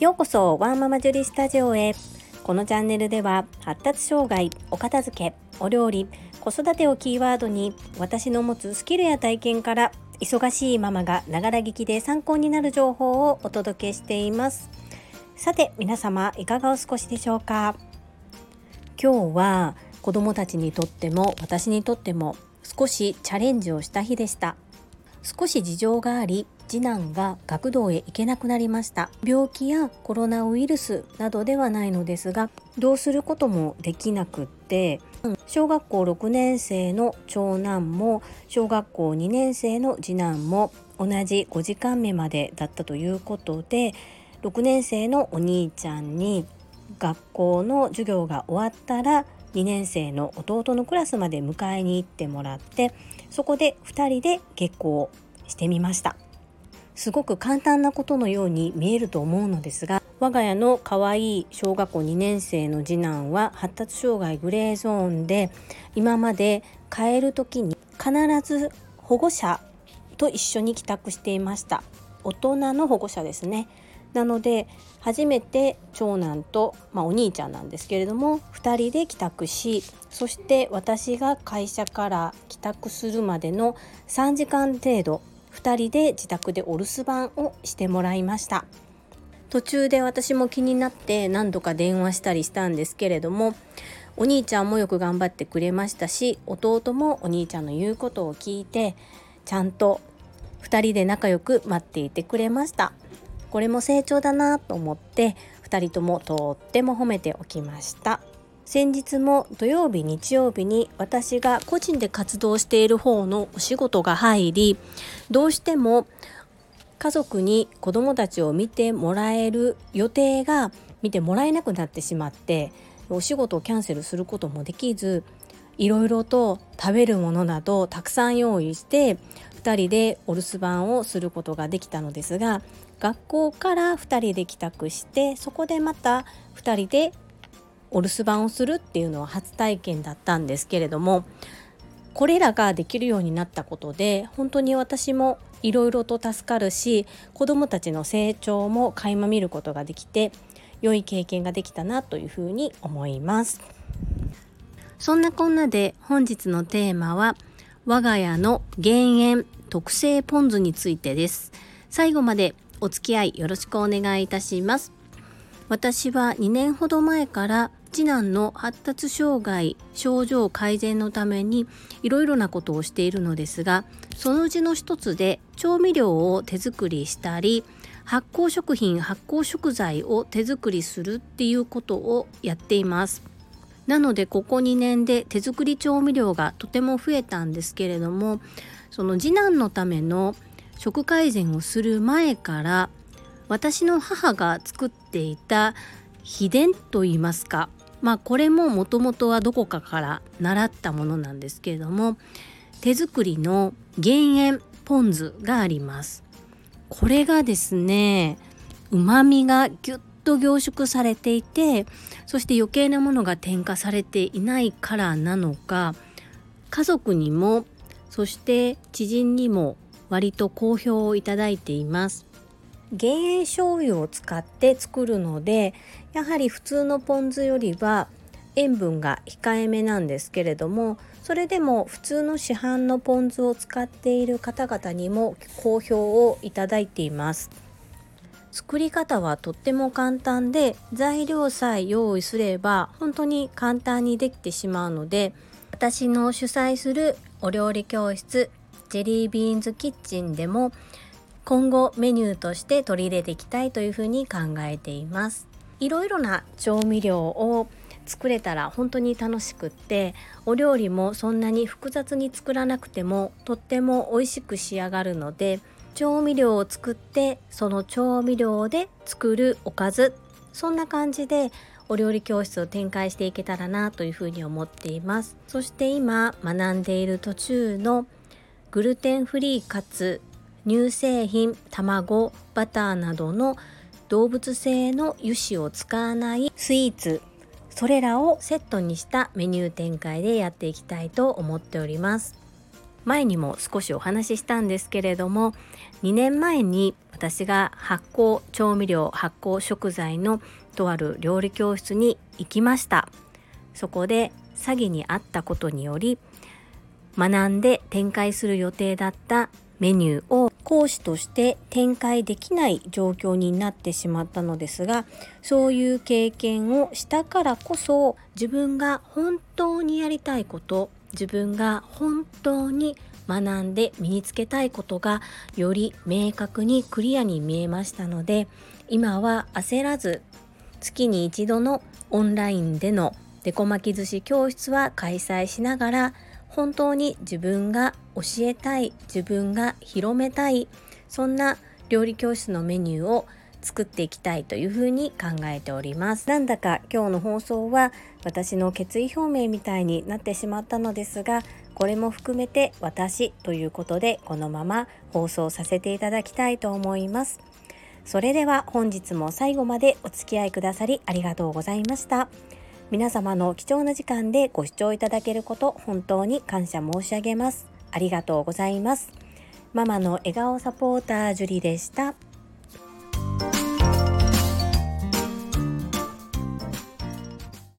ようこそワンママジュリスタジオへ。このチャンネルでは発達障害お片付けお料理子育てをキーワードに私の持つスキルや体験から忙しいママがながら聞きで参考になる情報をお届けしています。さて皆様いかがお過ごしでしょうか？今日は子供たちにとっても私にとっても少しチャレンジをした日でした。少し事情があり次男が学童へ行けなくなりました。病気やコロナウイルスなどではないのですがどうすることもできなくって小学校6年生の長男も小学校2年生の次男も同じ5時間目までだったということで6年生のお兄ちゃんに学校の授業が終わったら2年生の弟のクラスまで迎えに行ってもらってそこで2人で下校してみました。すごく簡単なことのように見えると思うのですが我が家の可愛い小学校2年生の次男は発達障害グレーゾーンで今まで帰る時に必ず保護者と一緒に帰宅していました。大人の保護者ですね。なので初めて長男と、まあ、お兄ちゃんなんですけれども2人で帰宅しそして私が会社から帰宅するまでの3時間程度2人で自宅でお留守番をしてもらいました。途中で私も気になって何度か電話したりしたんですけれどもお兄ちゃんもよく頑張ってくれましたし弟もお兄ちゃんの言うことを聞いてちゃんと2人で仲良く待っていてくれました。これも成長だなと思って2人ともとっても褒めておきました。先日も土曜日日曜日に私が個人で活動している方のお仕事が入りどうしても家族に子どもたちを見てもらえる予定が見てもらえなくなってしまってお仕事をキャンセルすることもできずいろいろと食べるものなどたくさん用意して2人でお留守番をすることができたのですが学校から2人で帰宅してそこでまた2人でお留守番をするっていうのは初体験だったんですけれどもこれらができるようになったことで本当に私もいろいろと助かるし子どもたちの成長も垣間見ることができて良い経験ができたなというふうに思います。そんなこんなで本日のテーマは我が家の減塩特製ポン酢についてです。最後までお付き合いよろしくお願いいたします。私は2年ほど前から次男の発達障害症状改善のためにいろいろなことをしているのですがそのうちの一つで調味料を手作りしたり発酵食品発酵食材を手作りするっていうことをやっています。なのでここ2年で手作り調味料がとても増えたんですけれどもその次男のための食改善をする前から私の母が作っていた秘伝といいますかまあこれももともとはどこかから習ったものなんですけれども手作りの減塩ポン酢があります。これがですね旨味がぎゅっと凝縮されていてそして余計なものが添加されていないからなのか家族にもそして知人にも割と好評をいただいています。減塩醤油を使って作るのでやはり普通のポン酢よりは塩分が控えめなんですけれどもそれでも普通の市販のポン酢を使っている方々にも好評をいただいています。作り方はとっても簡単で材料さえ用意すれば本当に簡単にできてしまうので私の主催するお料理教室ジェリービーンズキッチンでも今後メニューとして取り入れていきたいというふうに考えています。いろいろな調味料を作れたら本当に楽しくってお料理もそんなに複雑に作らなくてもとっても美味しく仕上がるので調味料を作ってその調味料で作るおかずそんな感じでお料理教室を展開していけたらなというふうに思っています。そして今学んでいる途中のグルテンフリーかつ乳製品卵バターなどの動物性の油脂を使わないスイーツそれらをセットにしたメニュー展開でやっていきたいと思っております。前にも少しお話ししたんですけれども2年前に私が発酵調味料発酵食材のとある料理教室に行きました。そこで詐欺に遭ったことにより学んで展開する予定だったメニューを講師として展開できない状況になってしまったのですがそういう経験をしたからこそ自分が本当にやりたいこと自分が本当に学んで身につけたいことがより明確にクリアに見えましたので今は焦らず月に一度のオンラインでのデコ巻き寿司教室は開催しながら本当に自分が教えたい自分が広めたいそんな料理教室のメニューを作っていきたいというふうに考えております。なんだか今日の放送は私の決意表明みたいになってしまったのですがこれも含めて私ということでこのまま放送させていただきたいと思います。それでは本日も最後までお付き合いくださりありがとうございました。皆様の貴重な時間でご視聴いただけること本当に感謝申し上げますありがとうございますママの笑顔サポータージュリでした。